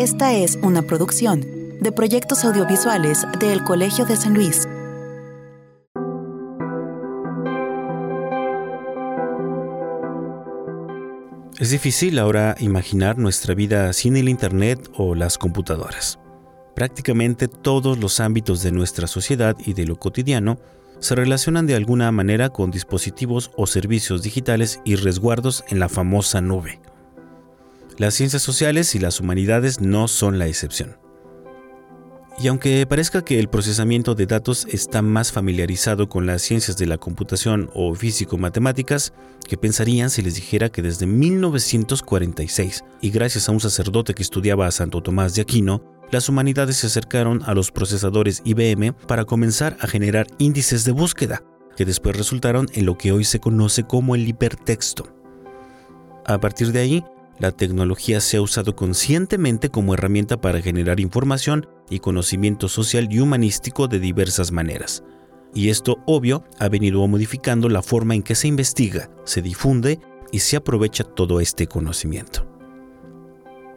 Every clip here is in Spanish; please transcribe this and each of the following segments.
Esta es una producción de proyectos audiovisuales del Colegio de San Luis. Es difícil ahora imaginar nuestra vida sin el Internet o las computadoras. Prácticamente todos los ámbitos de nuestra sociedad y de lo cotidiano se relacionan de alguna manera con dispositivos o servicios digitales y resguardos en la famosa nube. Las ciencias sociales y las humanidades no son la excepción. Y aunque parezca que el procesamiento de datos está más familiarizado con las ciencias de la computación o físico-matemáticas, ¿qué pensarían si les dijera que desde 1946, y gracias a un sacerdote que estudiaba a Santo Tomás de Aquino, las humanidades se acercaron a los procesadores IBM para comenzar a generar índices de búsqueda, que después resultaron en lo que hoy se conoce como el hipertexto. A partir de ahí, la tecnología se ha usado conscientemente como herramienta para generar información y conocimiento social y humanístico de diversas maneras. Y esto, obvio, ha venido modificando la forma en que se investiga, se difunde y se aprovecha todo este conocimiento.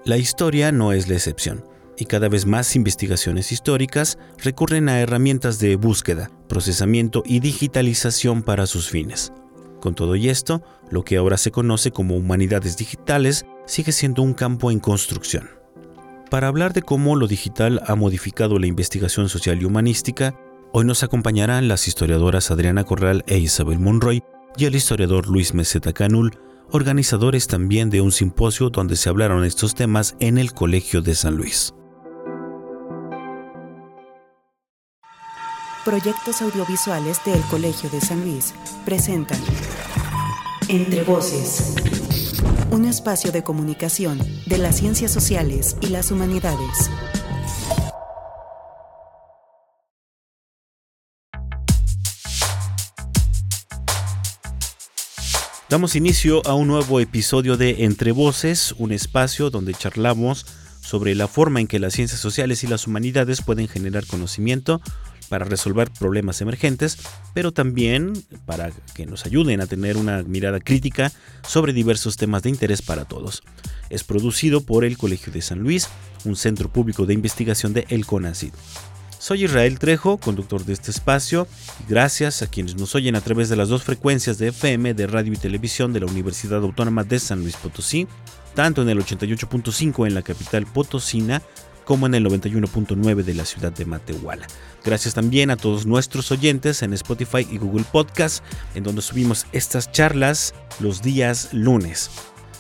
La historia no es la excepción, y cada vez más investigaciones históricas recurren a herramientas de búsqueda, procesamiento y digitalización para sus fines. Con todo y esto, lo que ahora se conoce como humanidades digitales sigue siendo un campo en construcción. Para hablar de cómo lo digital ha modificado la investigación social y humanística, hoy nos acompañarán las historiadoras Adriana Corral e Isabel Monroy y el historiador Luis Meseta Canul, organizadores también de un simposio donde se hablaron estos temas en el Colegio de San Luis. Proyectos audiovisuales del Colegio de San Luis presentan Entre Voces un espacio de comunicación de las ciencias sociales y las humanidades. Damos inicio a un nuevo episodio de Entre Voces, un espacio donde charlamos sobre la forma en que las ciencias sociales y las humanidades pueden generar conocimiento para resolver problemas emergentes, pero también para que nos ayuden a tener una mirada crítica sobre diversos temas de interés para todos. Es producido por el Colegio de San Luis, un centro público de investigación de El CONACID. Soy Israel Trejo, conductor de este espacio, gracias a quienes nos oyen a través de las dos frecuencias de FM de radio y televisión de la Universidad Autónoma de San Luis Potosí, tanto en el 88.5 en la capital potosina como en el 91.9 de la ciudad de Matehuala. Gracias también a todos nuestros oyentes en Spotify y Google Podcast, en donde subimos estas charlas los días lunes.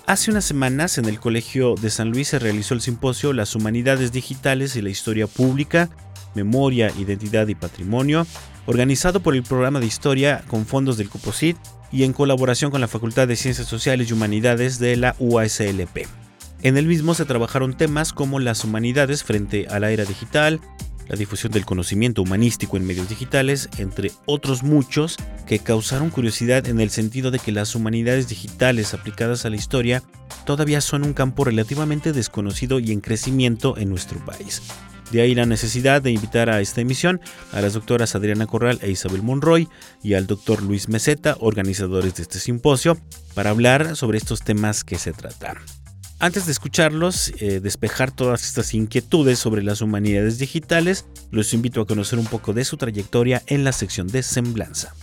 Hace unas semanas en el Colegio de San Luis se realizó el simposio Las Humanidades Digitales y la Historia Pública, Memoria, Identidad y Patrimonio, organizado por el programa de Historia con fondos del COPOSIT y en colaboración con la Facultad de Ciencias Sociales y Humanidades de la UASLP. En el mismo se trabajaron temas como las humanidades frente a la era digital, la difusión del conocimiento humanístico en medios digitales, entre otros muchos que causaron curiosidad en el sentido de que las humanidades digitales aplicadas a la historia todavía son un campo relativamente desconocido y en crecimiento en nuestro país. De ahí la necesidad de invitar a esta emisión a las doctoras Adriana Corral e Isabel Monroy y al doctor Luis Meseta, organizadores de este simposio, para hablar sobre estos temas que se tratan. Antes de escucharlos, eh, despejar todas estas inquietudes sobre las humanidades digitales, los invito a conocer un poco de su trayectoria en la sección de Semblanza.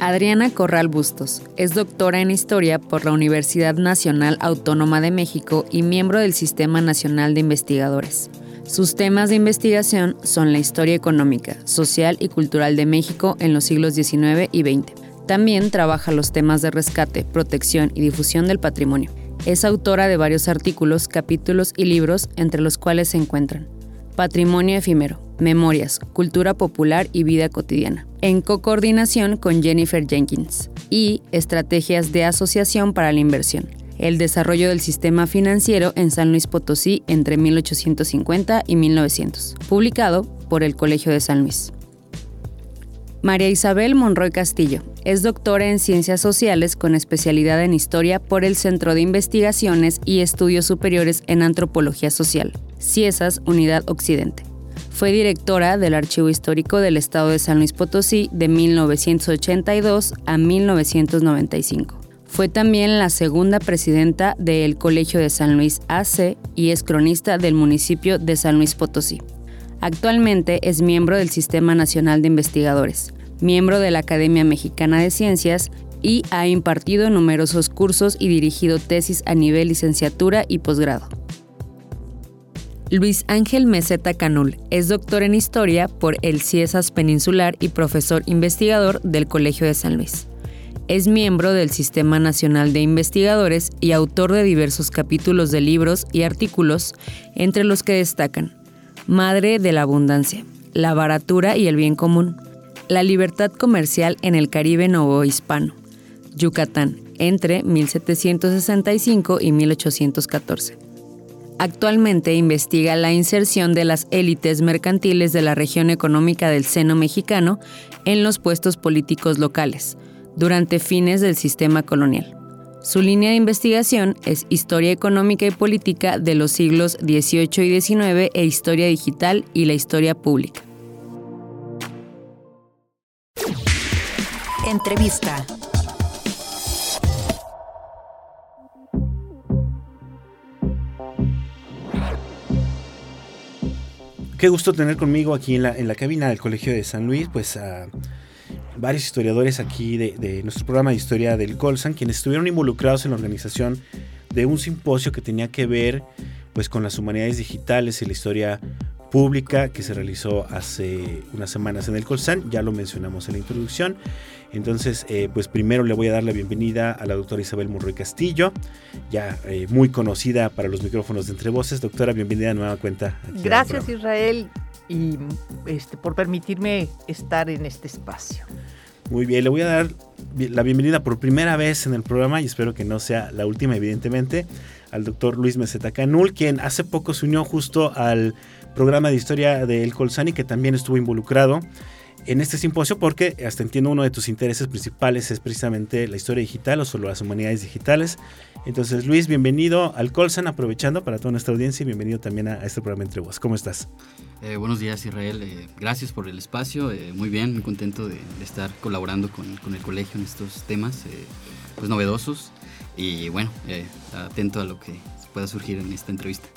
Adriana Corral Bustos es doctora en Historia por la Universidad Nacional Autónoma de México y miembro del Sistema Nacional de Investigadores. Sus temas de investigación son la historia económica, social y cultural de México en los siglos XIX y XX. También trabaja los temas de rescate, protección y difusión del patrimonio. Es autora de varios artículos, capítulos y libros, entre los cuales se encuentran Patrimonio efímero, Memorias, Cultura Popular y Vida Cotidiana, en co-coordinación con Jennifer Jenkins, y Estrategias de Asociación para la Inversión, el desarrollo del sistema financiero en San Luis Potosí entre 1850 y 1900, publicado por el Colegio de San Luis. María Isabel Monroy Castillo es doctora en Ciencias Sociales con especialidad en Historia por el Centro de Investigaciones y Estudios Superiores en Antropología Social, CIESAS Unidad Occidente. Fue directora del Archivo Histórico del Estado de San Luis Potosí de 1982 a 1995. Fue también la segunda presidenta del Colegio de San Luis AC y es cronista del municipio de San Luis Potosí. Actualmente es miembro del Sistema Nacional de Investigadores, miembro de la Academia Mexicana de Ciencias y ha impartido numerosos cursos y dirigido tesis a nivel licenciatura y posgrado. Luis Ángel Meseta Canul es doctor en Historia por el CIESAS Peninsular y profesor investigador del Colegio de San Luis. Es miembro del Sistema Nacional de Investigadores y autor de diversos capítulos de libros y artículos, entre los que destacan Madre de la Abundancia, La Baratura y el Bien Común, La Libertad Comercial en el Caribe Novohispano, Yucatán, entre 1765 y 1814. Actualmente investiga la inserción de las élites mercantiles de la región económica del seno mexicano en los puestos políticos locales, durante fines del sistema colonial. Su línea de investigación es Historia Económica y Política de los siglos XVIII y XIX e Historia Digital y la Historia Pública. Entrevista. Qué gusto tener conmigo aquí en la, en la cabina del Colegio de San Luis, pues a varios historiadores aquí de, nuestro programa de historia del Colsan, quienes estuvieron involucrados en la organización de un simposio que tenía que ver pues con las humanidades digitales y la historia pública que se realizó hace unas semanas en el Colsan, ya lo mencionamos en la introducción. Entonces, eh, pues primero le voy a dar la bienvenida a la doctora Isabel Monroy Castillo, ya eh, muy conocida para los micrófonos de Entre Voces. Doctora, bienvenida a nueva cuenta. Gracias Israel y este, por permitirme estar en este espacio. Muy bien, le voy a dar la bienvenida por primera vez en el programa y espero que no sea la última, evidentemente, al doctor Luis Meseta Canul, quien hace poco se unió justo al programa de historia del Colsani, que también estuvo involucrado en este simposio porque hasta entiendo uno de tus intereses principales es precisamente la historia digital o solo las humanidades digitales. Entonces Luis, bienvenido al Colsan, aprovechando para toda nuestra audiencia y bienvenido también a, este programa Entre Vos. ¿Cómo estás? Eh, buenos días Israel, eh, gracias por el espacio, eh, muy bien, muy contento de, estar colaborando con, con, el colegio en estos temas pues novedosos y bueno, atento a lo que pueda surgir en esta entrevista.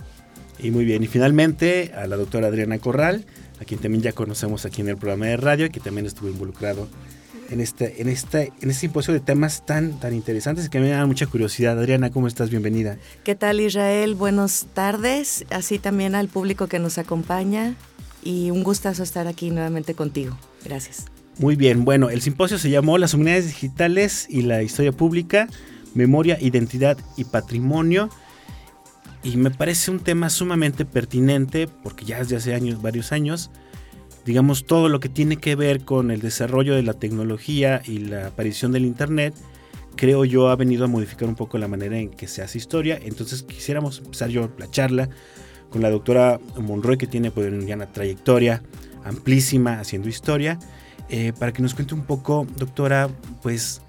Y muy bien, y finalmente a la doctora Adriana Corral, a quien también ya conocemos aquí en el programa de radio y que también estuvo involucrado en este, en este, en este simposio de temas tan, tan interesantes que me dan mucha curiosidad. Adriana, ¿cómo estás? Bienvenida. ¿Qué tal Israel? Buenas tardes, así también al público que nos acompaña y un gustazo estar aquí nuevamente contigo. Gracias. Muy bien, bueno, el simposio se llamó Las unidades digitales y la historia pública, memoria, identidad y patrimonio y me parece un tema sumamente pertinente porque ya desde hace años, varios años, digamos, todo lo que tiene que ver con el desarrollo de la tecnología y la aparición del Internet, creo yo ha venido a modificar un poco la manera en que se hace historia. Entonces quisiéramos empezar yo la charla con la doctora Monroy, que tiene pues, una trayectoria amplísima haciendo historia, eh, para que nos cuente un poco, doctora, pues,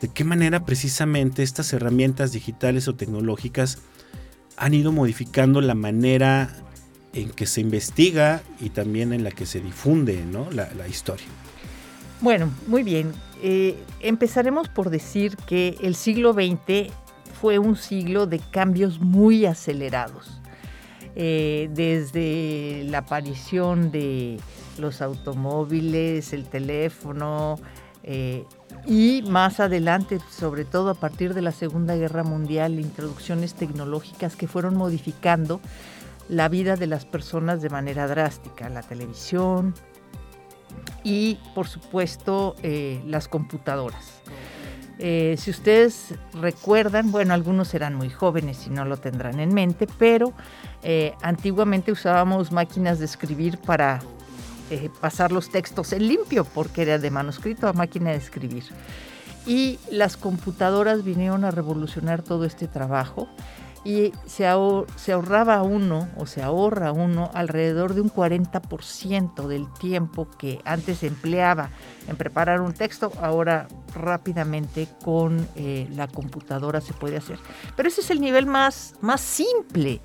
de qué manera precisamente estas herramientas digitales o tecnológicas han ido modificando la manera en que se investiga y también en la que se difunde la, historia. Bueno, muy bien. Eh, empezaremos por decir que el siglo XX fue un siglo de cambios muy acelerados. Eh, desde la aparición de los automóviles, el teléfono, eh, y más adelante, sobre todo a partir de la Segunda Guerra Mundial, introducciones tecnológicas que fueron modificando la vida de las personas de manera drástica, la televisión y por supuesto eh, las computadoras. Eh, si ustedes recuerdan, bueno, algunos eran muy jóvenes y no lo tendrán en mente, pero eh, antiguamente usábamos máquinas de escribir para eh, pasar los textos en limpio, porque era de manuscrito a máquina de escribir. Y las computadoras vinieron a revolucionar todo este trabajo y se, se ahorraba uno o se ahorra uno alrededor de un 40% del tiempo que antes empleaba en preparar un texto, ahora rápidamente con eh, la computadora se puede hacer. Pero ese es el nivel más, más simple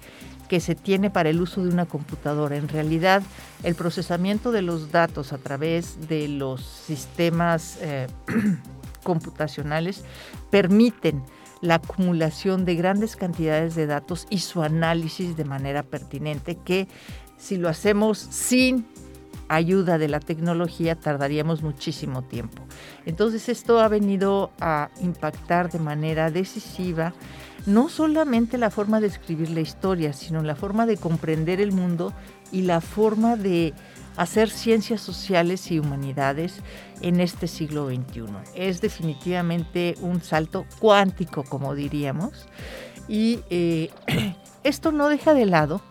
que se tiene para el uso de una computadora. En realidad, el procesamiento de los datos a través de los sistemas eh, computacionales permiten la acumulación de grandes cantidades de datos y su análisis de manera pertinente, que si lo hacemos sin ayuda de la tecnología tardaríamos muchísimo tiempo. Entonces esto ha venido a impactar de manera decisiva no solamente la forma de escribir la historia, sino la forma de comprender el mundo y la forma de hacer ciencias sociales y humanidades en este siglo XXI. Es definitivamente un salto cuántico, como diríamos, y eh, esto no deja de lado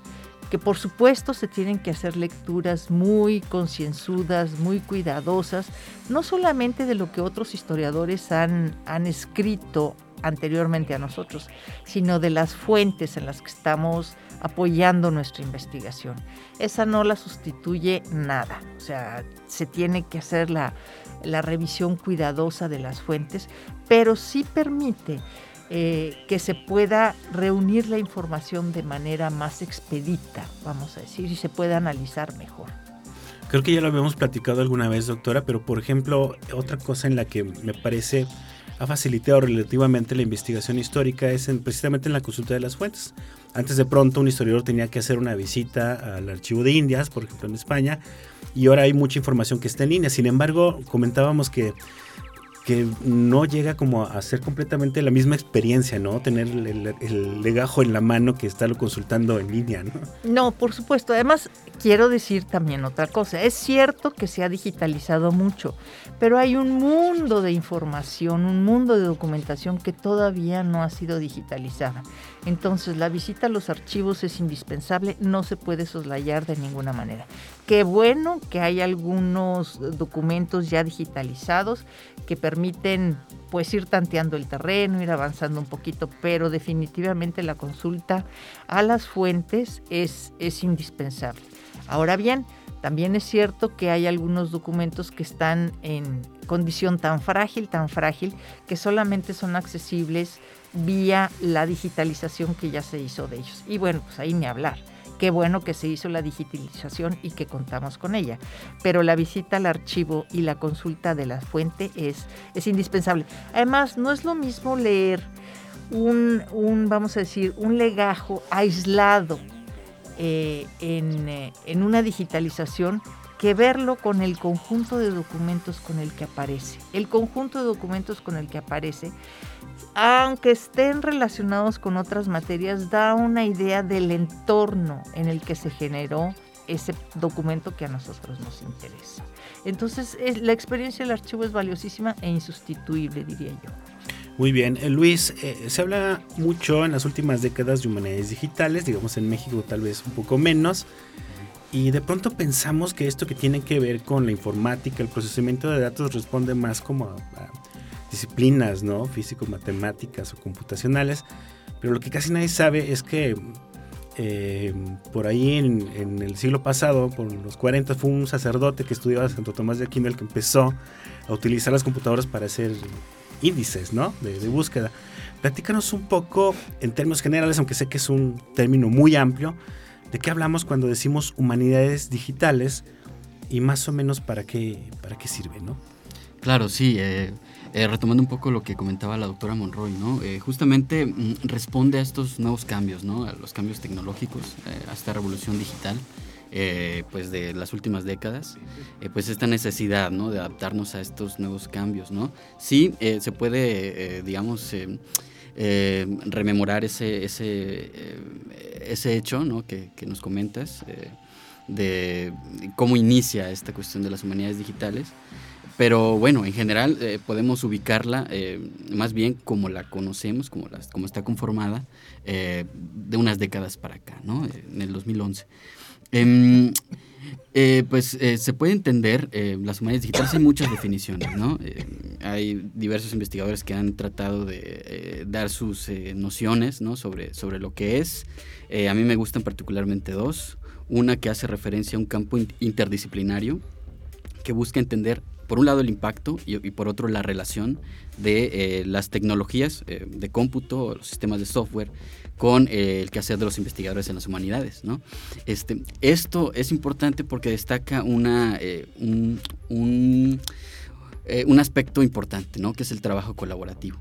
que por supuesto se tienen que hacer lecturas muy concienzudas, muy cuidadosas, no solamente de lo que otros historiadores han, han escrito anteriormente a nosotros, sino de las fuentes en las que estamos apoyando nuestra investigación. Esa no la sustituye nada, o sea, se tiene que hacer la, la revisión cuidadosa de las fuentes, pero sí permite eh, que se pueda reunir la información de manera más expedita, vamos a decir, y se pueda analizar mejor. Creo que ya lo habíamos platicado alguna vez, doctora, pero por ejemplo, otra cosa en la que me parece ha facilitado relativamente la investigación histórica es precisamente en la consulta de las fuentes. Antes de pronto un historiador tenía que hacer una visita al archivo de Indias, por ejemplo en España, y ahora hay mucha información que está en línea. Sin embargo, comentábamos que que no llega como a ser completamente la misma experiencia, ¿no? Tener el, legajo en la mano que estarlo consultando en línea, ¿no? No, por supuesto. Además, quiero decir también otra cosa. Es cierto que se ha digitalizado mucho, pero hay un mundo de información, un mundo de documentación que todavía no ha sido digitalizada. Entonces, la visita a los archivos es indispensable, no se puede soslayar de ninguna manera. Qué bueno que hay algunos documentos ya digitalizados que permiten pues ir tanteando el terreno, ir avanzando un poquito, pero definitivamente la consulta a las fuentes es, es indispensable. Ahora bien, también es cierto que hay algunos documentos que están en condición tan frágil, tan frágil, que solamente son accesibles vía la digitalización que ya se hizo de ellos. Y bueno, pues ahí ni hablar. Qué bueno que se hizo la digitalización y que contamos con ella. Pero la visita al archivo y la consulta de la fuente es, es indispensable. Además, no es lo mismo leer un, un vamos a decir, un legajo aislado eh, en, eh, en una digitalización que verlo con el conjunto de documentos con el que aparece. El conjunto de documentos con el que aparece aunque estén relacionados con otras materias, da una idea del entorno en el que se generó ese documento que a nosotros nos interesa. Entonces, la experiencia del archivo es valiosísima e insustituible, diría yo. Muy bien, eh, Luis, eh, se habla mucho en las últimas décadas de humanidades digitales, digamos en México tal vez un poco menos, y de pronto pensamos que esto que tiene que ver con la informática, el procesamiento de datos responde más como a disciplinas, ¿no? Físico, matemáticas o computacionales, pero lo que casi nadie sabe es que eh, por ahí en, el siglo pasado, por los 40, fue un sacerdote que estudiaba Santo Tomás de Aquino el que empezó a utilizar las computadoras para hacer índices, ¿no? De, de búsqueda. Platícanos un poco, en términos generales, aunque sé que es un término muy amplio, de qué hablamos cuando decimos humanidades digitales y más o menos para qué, para qué sirve, ¿no? Claro, sí. Eh, eh, retomando un poco lo que comentaba la doctora Monroy, ¿no? Eh, justamente mm, responde a estos nuevos cambios, ¿no? A los cambios tecnológicos, a esta revolución digital. pues de las últimas décadas, pues esta necesidad, ¿no? De adaptarnos a estos nuevos cambios, ¿no? Sí, se puede, digamos, rememorar ese, ese, ese hecho, ¿no? Que, que nos comentas, de cómo inicia esta cuestión de las humanidades digitales. Pero bueno, en general eh, podemos ubicarla eh, más bien como la conocemos, como, las, como está conformada, eh, de unas décadas para acá, ¿no? En el 2011. Em, pues se puede entender, las humanidades digitales hay muchas definiciones, ¿no? hay diversos investigadores que han tratado de dar sus nociones, ¿no? Sobre, sobre lo que es. a mí me gustan particularmente dos. Una que hace referencia a un campo interdisciplinario que busca entender por un lado el impacto y, por otro la relación de las tecnologías de cómputo, los sistemas de software con el quehacer de los investigadores en las humanidades. ¿no? Este, esto es importante porque destaca una, un eh, un aspecto importante, ¿no? Que es el trabajo colaborativo.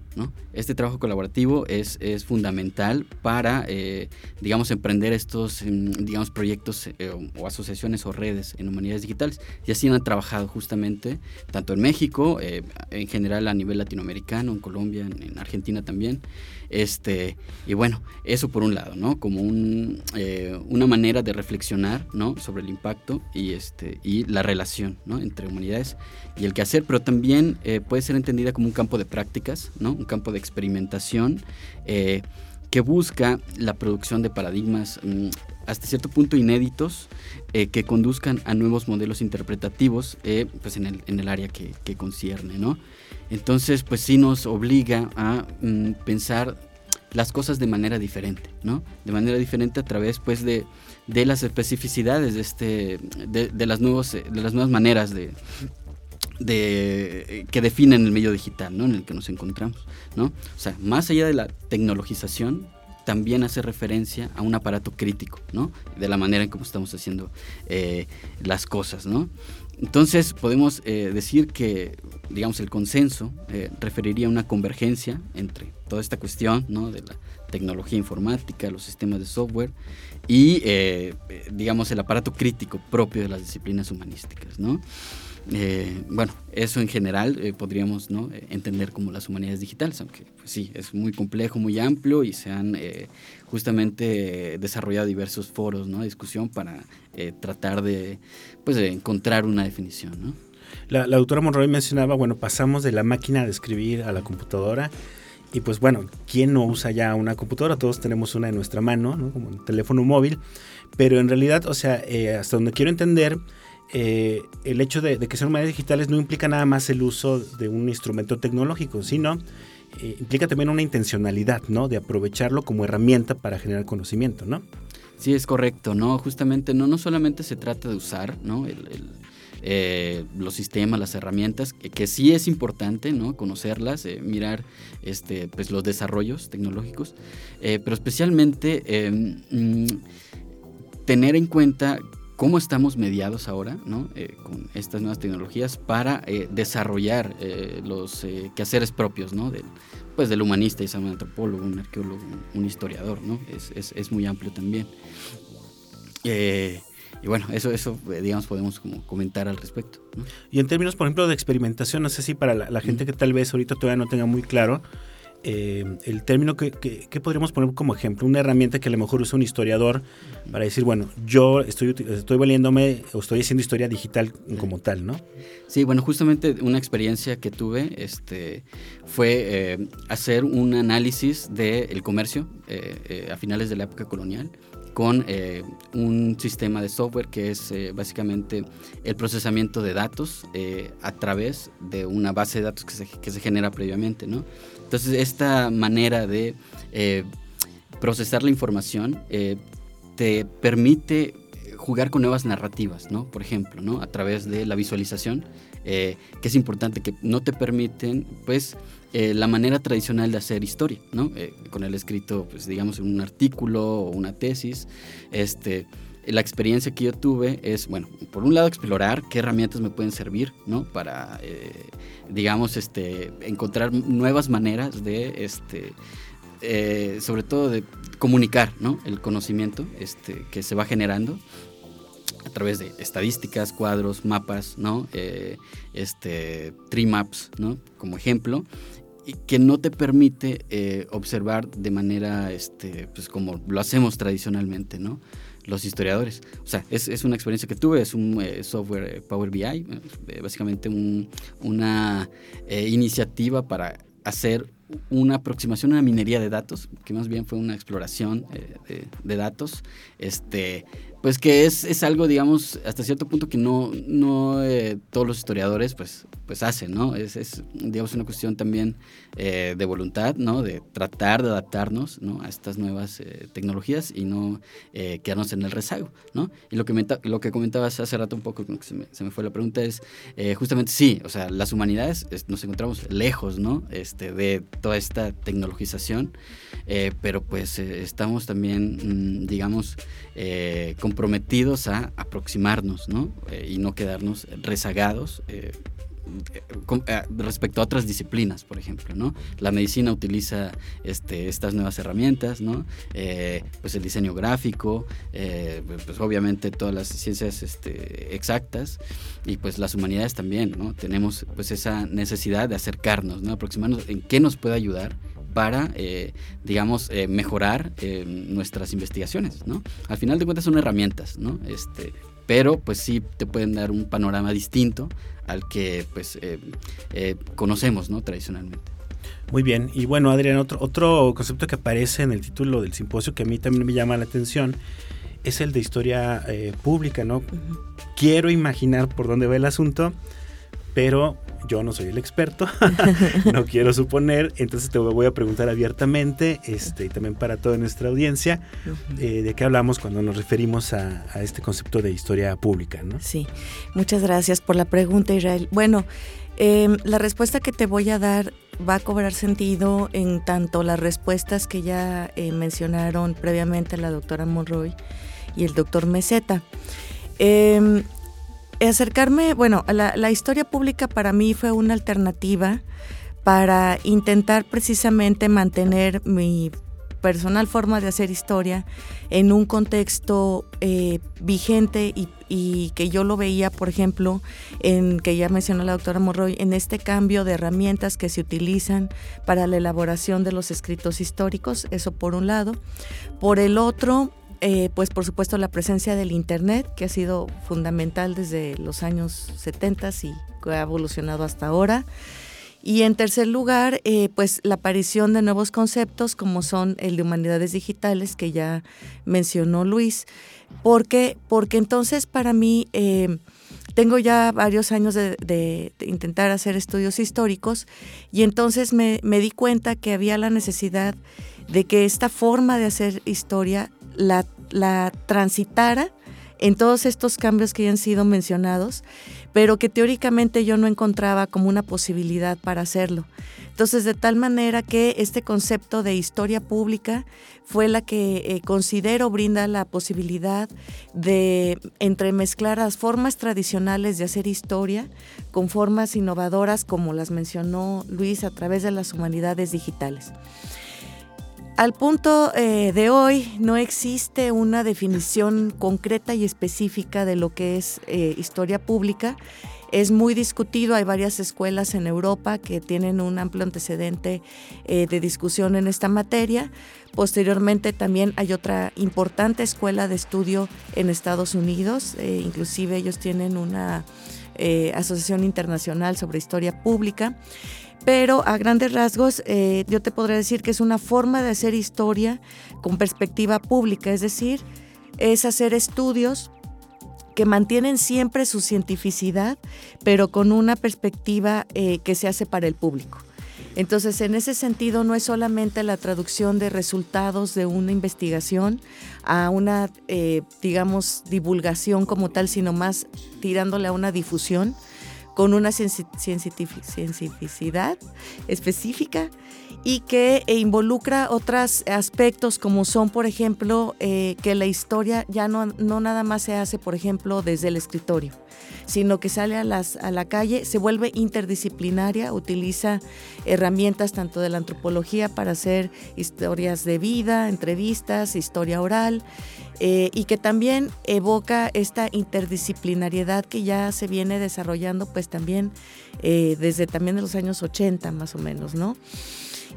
Este trabajo colaborativo es, es fundamental para, eh, digamos, emprender estos, em, digamos, proyectos eh, o asociaciones o redes en humanidades digitales. Y así han trabajado justamente, tanto en México, en general a nivel latinoamericano, en Colombia, en Argentina también, este, y bueno, eso por un lado, ¿no? Como un, eh, una manera de reflexionar, ¿no? Sobre el impacto y, este, y la relación, ¿no? Entre humanidades y el quehacer, pero también eh, puede ser entendida como un campo de prácticas, ¿no? Un campo de experimentación eh, que busca la producción de paradigmas mm, hasta cierto punto inéditos que conduzcan a nuevos modelos interpretativos pues en, el, en el área que, que concierne, ¿no? Entonces, pues sí nos obliga a mm, pensar las cosas de manera diferente, ¿no? De manera diferente a través, pues, de, las especificidades de, este, de, las nuevos, de las nuevas maneras de, de, que definen el medio digital, ¿no? En el que nos encontramos, ¿no? O sea, más allá de la tecnologización, también hace referencia a un aparato crítico, ¿no? De la manera en cómo estamos haciendo eh, las cosas, ¿no? Entonces podemos eh, decir que, digamos, el consenso eh, referiría a una convergencia entre toda esta cuestión ¿no? de la tecnología informática, los sistemas de software y, eh, digamos, el aparato crítico propio de las disciplinas humanísticas, ¿no? Eh, bueno, eso en general eh, podríamos ¿no? entender como las humanidades digitales, aunque pues, sí, es muy complejo, muy amplio y se han eh, justamente desarrollado diversos foros ¿no? de discusión para tratar de, pues, encontrar una definición. La, la doctora Monroy mencionaba, bueno, pasamos de la máquina de escribir a la computadora. Y pues bueno, ¿quién no usa ya una computadora? Todos tenemos una en nuestra mano, ¿no? como un teléfono móvil. Pero en realidad, o sea, hasta donde quiero entender, eh, el hecho de, que sean humanidades digitales no implica nada más el uso de un instrumento tecnológico, sino eh, implica también una intencionalidad, ¿no? De aprovecharlo como herramienta para generar conocimiento, ¿no? Sí, es correcto, ¿no? Justamente no, no solamente se trata de usar, ¿no? Eh, los sistemas, las herramientas, que, sí es importante, ¿no? Conocerlas, mirar este, pues, los desarrollos tecnológicos, pero especialmente mm, tener en cuenta cómo estamos mediados ahora ¿no? Eh, con estas nuevas tecnologías para eh, desarrollar eh, los quehaceres propios ¿no? del, pues, del humanista, y un antropólogo, un arqueólogo, un historiador, ¿no? es, es, es muy amplio también. y bueno, eso, eso digamos, podemos como comentar al respecto. Y en términos, por ejemplo, de experimentación, no sé si para la, la gente que tal vez ahorita todavía no tenga muy claro, eh, el término que, podríamos poner como ejemplo, una herramienta que a lo mejor usa un historiador para decir, bueno, yo estoy, estoy valiéndome o estoy haciendo historia digital como tal, ¿no? Sí, bueno, justamente una experiencia que tuve este, fue eh, hacer un análisis del comercio eh, a finales de la época colonial con un sistema de software que es básicamente el procesamiento de datos a través de una base de datos que se, que se genera previamente, ¿no? Entonces, esta manera de eh, procesar la información eh, te permite jugar con nuevas narrativas, ¿no? Por ejemplo, ¿no? A través de la visualización, eh, que es importante, que no te permiten, pues, la manera tradicional de hacer historia, ¿no? con el escrito, pues, digamos, en un artículo o una tesis, este la experiencia que yo tuve es, bueno, por un lado explorar qué herramientas me pueden servir, ¿no? Para, eh, digamos, este, encontrar nuevas maneras de, este, eh, sobre todo de comunicar, ¿no? El conocimiento este, que se va generando a través de estadísticas, cuadros, mapas, ¿no? Eh, este, tree maps, ¿no? Como ejemplo que no te permite observar de manera, este, pues como lo hacemos tradicionalmente, ¿no? Los historiadores. O sea, es, una experiencia que tuve, es un eh, software eh, Power BI, eh, básicamente una iniciativa para hacer una aproximación a la minería de datos, que más bien fue una exploración de, datos, este, pues que es, es, algo, digamos, hasta cierto punto que no, no eh, todos los historiadores pues, pues hacen, ¿no? Es, es digamos, una cuestión también eh, de voluntad, ¿no? De tratar de adaptarnos, ¿no? A estas nuevas eh, tecnologías y no quedarnos en el rezago, ¿no? Y lo que, lo que comentabas hace rato un poco, que se me, fue la pregunta, es justamente sí, o sea, las humanidades nos encontramos lejos, ¿no? Este, de toda esta tecnologización, pero pues estamos también, mm, digamos, con comprometidos a aproximarnos, ¿no? Eh, y no quedarnos rezagados. Eh, eh, respecto a otras disciplinas, por ejemplo, ¿no? La medicina utiliza este, estas nuevas herramientas, ¿no? pues el diseño gráfico, pues obviamente todas las ciencias este, exactas y pues las humanidades también, ¿no? Tenemos pues esa necesidad de acercarnos, ¿no? Aproximarnos en qué nos puede ayudar para, eh, digamos, eh, mejorar eh, nuestras investigaciones, ¿no? Al final de cuentas son herramientas, ¿no? Este, pero pues sí te pueden dar un panorama distinto al que pues conocemos, ¿no? Tradicionalmente. Muy bien, y bueno, Adrián, otro, otro concepto que aparece en el título del simposio que a mí también me llama la atención es el de historia pública, ¿no? Quiero imaginar por dónde va el asunto, pero yo no soy el experto, no quiero suponer, entonces te voy a preguntar abiertamente, este, y también para toda nuestra audiencia, eh, de qué hablamos cuando nos referimos a, este concepto de historia pública, ¿no? Sí, muchas gracias por la pregunta, Israel. Bueno, em, la respuesta que te voy a dar va a cobrar sentido en tanto las respuestas que ya eh, mencionaron previamente la doctora Monroy y el doctor Meseta. Acercarme, bueno, la, la historia pública para mí fue una alternativa para intentar precisamente mantener mi personal forma de hacer historia en un contexto eh, vigente y, y, que yo lo veía, por ejemplo, en que ya mencionó la doctora Morroy, en este cambio de herramientas que se utilizan para la elaboración de los escritos históricos, eso por un lado. Por el otro, eh, pues por supuesto la presencia del Internet, que ha sido fundamental desde los años 70 y que ha evolucionado hasta ahora. Y en tercer lugar, eh, pues la aparición de nuevos conceptos como son el de humanidades digitales, que ya mencionó Luis, porque, porque entonces para mí eh, tengo ya varios años de, intentar hacer estudios históricos y entonces me, me di cuenta que había la necesidad de que esta forma de hacer historia la, transitara en todos estos cambios que ya han sido mencionados, pero que teóricamente yo no encontraba como una posibilidad para hacerlo. Entonces, de tal manera que este concepto de historia pública fue la que eh, considero brinda la posibilidad de entremezclar las formas tradicionales de hacer historia con formas innovadoras como las mencionó Luis a través de las humanidades digitales. Al punto eh, de hoy no existe una definición concreta y específica de lo que es eh, historia pública. Es muy discutido, hay varias escuelas en Europa que tienen un amplio antecedente eh, de discusión en esta materia. Posteriormente también hay otra importante escuela de estudio en Estados Unidos, inclusive ellos tienen una asociación internacional sobre historia pública pero a grandes rasgos eh, yo te podría decir que es una forma de hacer historia con perspectiva pública, es decir, es hacer estudios que mantienen siempre su cientificidad, pero con una perspectiva eh, que se hace para el público. Entonces, en ese sentido, no es solamente la traducción de resultados de una investigación a una, eh, digamos, divulgación como tal, sino más tirándole a una difusión con una cientificidad específica y que eh, involucra otros aspectos como son, por ejemplo, eh, que la historia ya no, no nada más se hace, por ejemplo, desde el escritorio, sino que sale a, las, a la calle, se vuelve interdisciplinaria, utiliza herramientas tanto de la antropología para hacer historias de vida, entrevistas, historia oral, eh, y que también evoca esta interdisciplinariedad que ya se viene desarrollando pues también eh, desde también de los años 80 más o menos, ¿no?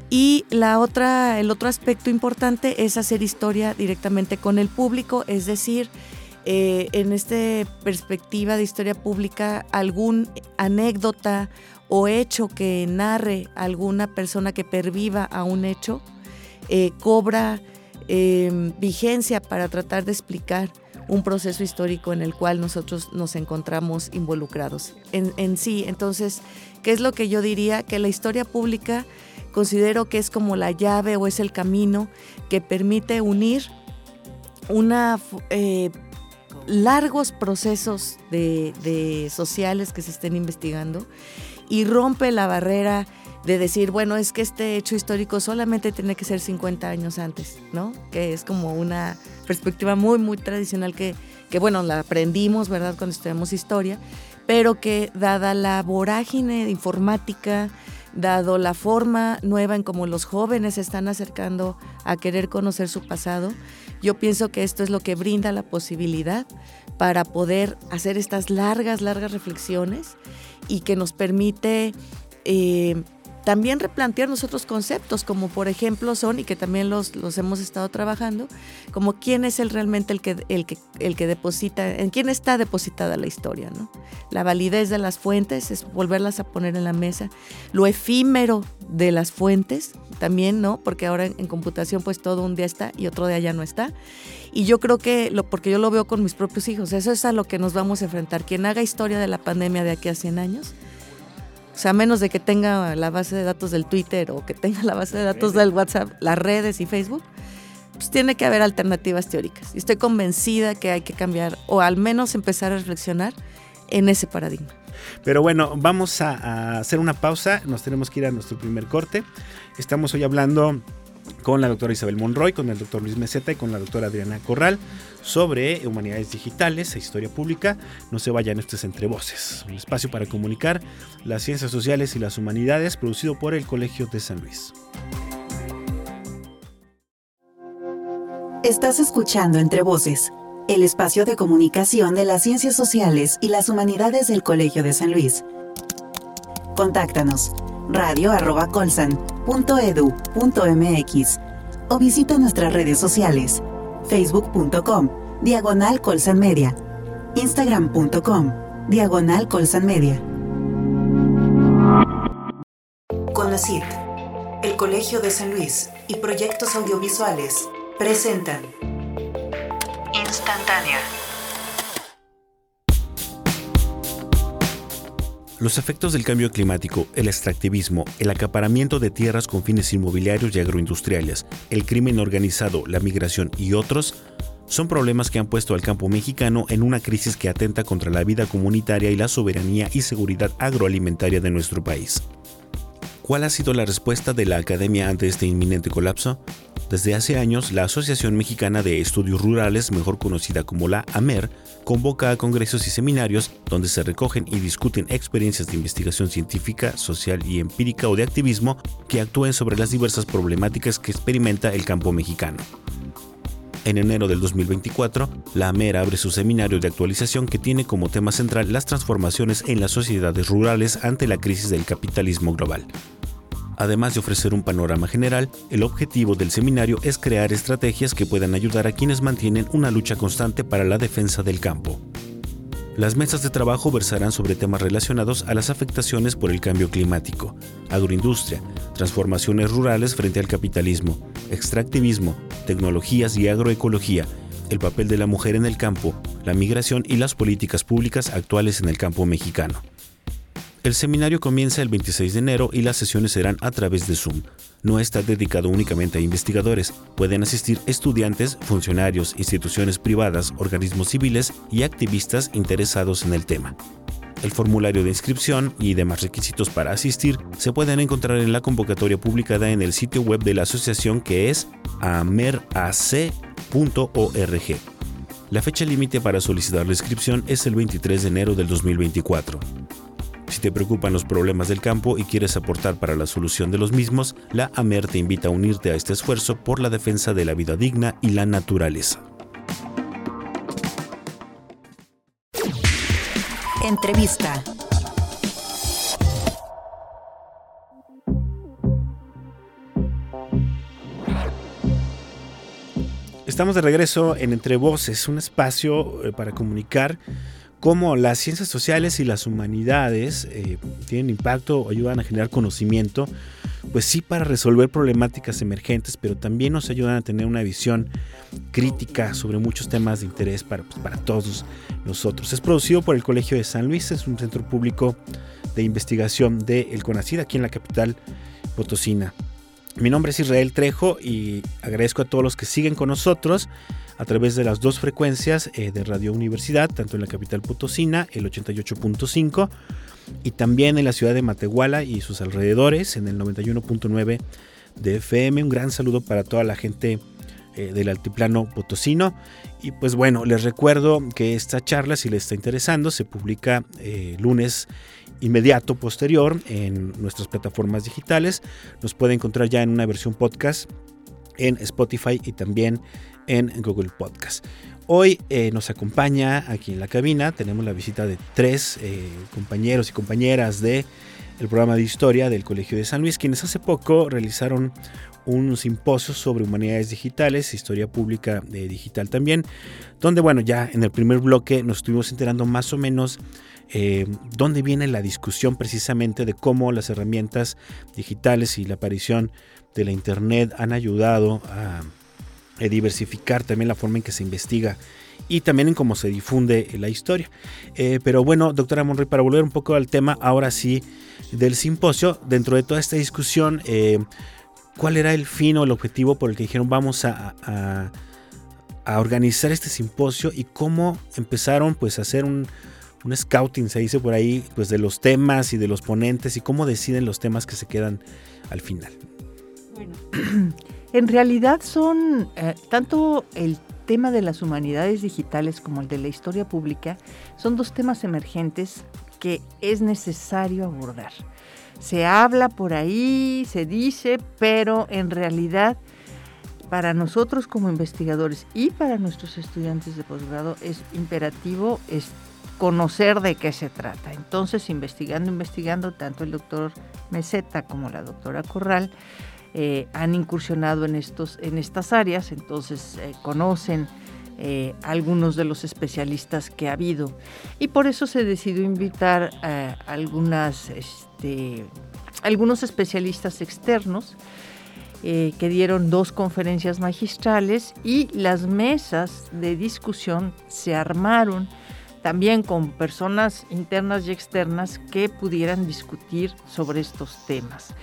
Y la otra, el otro aspecto importante es hacer historia directamente con el público, es decir, eh, en esta perspectiva de historia pública, algún anécdota o hecho que narre alguna persona que perviva a un hecho, cobra Em, vigencia para tratar de explicar un proceso histórico en el cual nosotros nos encontramos involucrados. En, sí, entonces, ¿qué es lo que yo diría? Que la historia pública considero que es como la llave o es el camino que permite unir una eh, largos procesos de, sociales que se estén investigando y rompe la barrera de decir, bueno, es que este hecho histórico solamente tiene que ser 50 años antes, ¿no? Que es como una perspectiva muy, muy tradicional que, que bueno, la aprendimos, ¿verdad?, cuando estudiamos historia, pero que dada la vorágine informática, dado la forma nueva en cómo los jóvenes se están acercando a querer conocer su pasado, yo pienso que esto es lo que brinda la posibilidad para poder hacer estas largas, largas reflexiones y que nos permite eh, también replantearnos otros conceptos, como por ejemplo son, y que también los, los hemos estado trabajando, como quién es el realmente el que, el que, el que deposita, en quién está depositada la historia, ¿no? La validez de las fuentes es volverlas a poner en la mesa, lo efímero de las fuentes también, ¿no? Porque ahora en, computación pues todo un día está y otro día ya no está. Y yo creo que, lo, porque yo lo veo con mis propios hijos, eso es a lo que nos vamos a enfrentar. Quien haga historia de la pandemia de aquí a 100 años, o sea, a menos de que tenga la base de datos del Twitter o que tenga la base de datos del WhatsApp, las redes y Facebook, pues tiene que haber alternativas teóricas. Y estoy convencida que hay que cambiar o al menos empezar a reflexionar en ese paradigma. Pero bueno, vamos a, a hacer una pausa, nos tenemos que ir a nuestro primer corte. Estamos hoy hablando con la doctora Isabel Monroy, con el doctor Luis Meseta y con la doctora Adriana Corral sobre humanidades digitales e historia pública. No se vayan, esto es Entre Voces, un espacio para comunicar las ciencias sociales y las humanidades producido por el Colegio de San Luis. Estás escuchando Entre Voces, el espacio de comunicación de las ciencias sociales y las humanidades del Colegio de San Luis. Contáctanos radio.colsan.edu.mx o visita nuestras redes sociales facebook.com diagonal colsan media instagram.com diagonal colsan media. El Colegio de San Luis y proyectos audiovisuales presentan. Instantánea Los efectos del cambio climático, el extractivismo, el acaparamiento de tierras con fines inmobiliarios y agroindustriales, el crimen organizado, la migración y otros son problemas que han puesto al campo mexicano en una crisis que atenta contra la vida comunitaria y la soberanía y seguridad agroalimentaria de nuestro país. ¿Cuál ha sido la respuesta de la academia ante este inminente colapso? Desde hace años, la Asociación Mexicana de Estudios Rurales, mejor conocida como la AMER, convoca a congresos y seminarios donde se recogen y discuten experiencias de investigación científica, social y empírica o de activismo que actúen sobre las diversas problemáticas que experimenta el campo mexicano. En enero del 2024, la AMER abre su seminario de actualización que tiene como tema central las transformaciones en las sociedades rurales ante la crisis del capitalismo global. Además de ofrecer un panorama general, el objetivo del seminario es crear estrategias que puedan ayudar a quienes mantienen una lucha constante para la defensa del campo. Las mesas de trabajo versarán sobre temas relacionados a las afectaciones por el cambio climático, agroindustria, transformaciones rurales frente al capitalismo, extractivismo, tecnologías y agroecología, el papel de la mujer en el campo, la migración y las políticas públicas actuales en el campo mexicano. El seminario comienza el 26 de enero y las sesiones serán a través de Zoom. No está dedicado únicamente a investigadores, pueden asistir estudiantes, funcionarios, instituciones privadas, organismos civiles y activistas interesados en el tema. El formulario de inscripción y demás requisitos para asistir se pueden encontrar en la convocatoria publicada en el sitio web de la asociación que es amerac.org. La fecha límite para solicitar la inscripción es el 23 de enero del 2024. Si te preocupan los problemas del campo y quieres aportar para la solución de los mismos, la AMER te invita a unirte a este esfuerzo por la defensa de la vida digna y la naturaleza. Entrevista. Estamos de regreso en Entre Voces, un espacio eh, para comunicar cómo las ciencias sociales y las humanidades eh, tienen impacto o ayudan a generar conocimiento, pues sí para resolver problemáticas emergentes, pero también nos ayudan a tener una visión crítica sobre muchos temas de interés para, pues, para todos nosotros. Es producido por el Colegio de San Luis, es un centro público de investigación del El CONACID aquí en la capital potosina. Mi nombre es Israel Trejo y agradezco a todos los que siguen con nosotros a través de las dos frecuencias eh, de Radio Universidad, tanto en la capital potosina, el 88.5, y también en la ciudad de Matehuala y sus alrededores, en el 91.9 de FM. Un gran saludo para toda la gente eh, del altiplano potosino. Y pues bueno, les recuerdo que esta charla, si les está interesando, se publica eh, lunes inmediato posterior en nuestras plataformas digitales. Nos puede encontrar ya en una versión podcast en Spotify y también en Google Podcast. Hoy eh, nos acompaña aquí en la cabina, tenemos la visita de tres eh, compañeros y compañeras de el programa de historia del Colegio de San Luis, quienes hace poco realizaron un simposio sobre humanidades digitales, historia pública eh, digital también, donde bueno, ya en el primer bloque nos estuvimos enterando más o menos dónde viene la discusión precisamente de cómo las herramientas digitales y la aparición de la Internet han ayudado a eh, diversificar también la forma en que se investiga y también en cómo se difunde la historia. Eh, pero bueno, doctora Monroy, para volver un poco al tema, ahora sí, del simposio, dentro de toda esta discusión, eh, ¿cuál era el fin o el objetivo por el que dijeron vamos a, a, organizar este simposio y cómo empezaron pues a hacer un, un scouting, se dice por ahí, pues de los temas y de los ponentes y cómo deciden los temas que se quedan al final? Bueno. En realidad son eh, tanto el tema de las humanidades digitales como el de la historia pública, son dos temas emergentes que es necesario abordar. Se habla por ahí, se dice, pero en realidad para nosotros como investigadores y para nuestros estudiantes de posgrado es imperativo es conocer de qué se trata. Entonces, investigando, investigando, tanto el doctor Meseta como la doctora Corral, eh, han incursionado en, estos, en estas áreas, entonces eh, conocen eh, algunos de los especialistas que ha habido. Y por eso se decidió invitar a algunas, este, algunos especialistas externos que dieron dos conferencias magistrales y las mesas de discusión se armaron también con personas internas y externas que pudieran discutir sobre estos temas.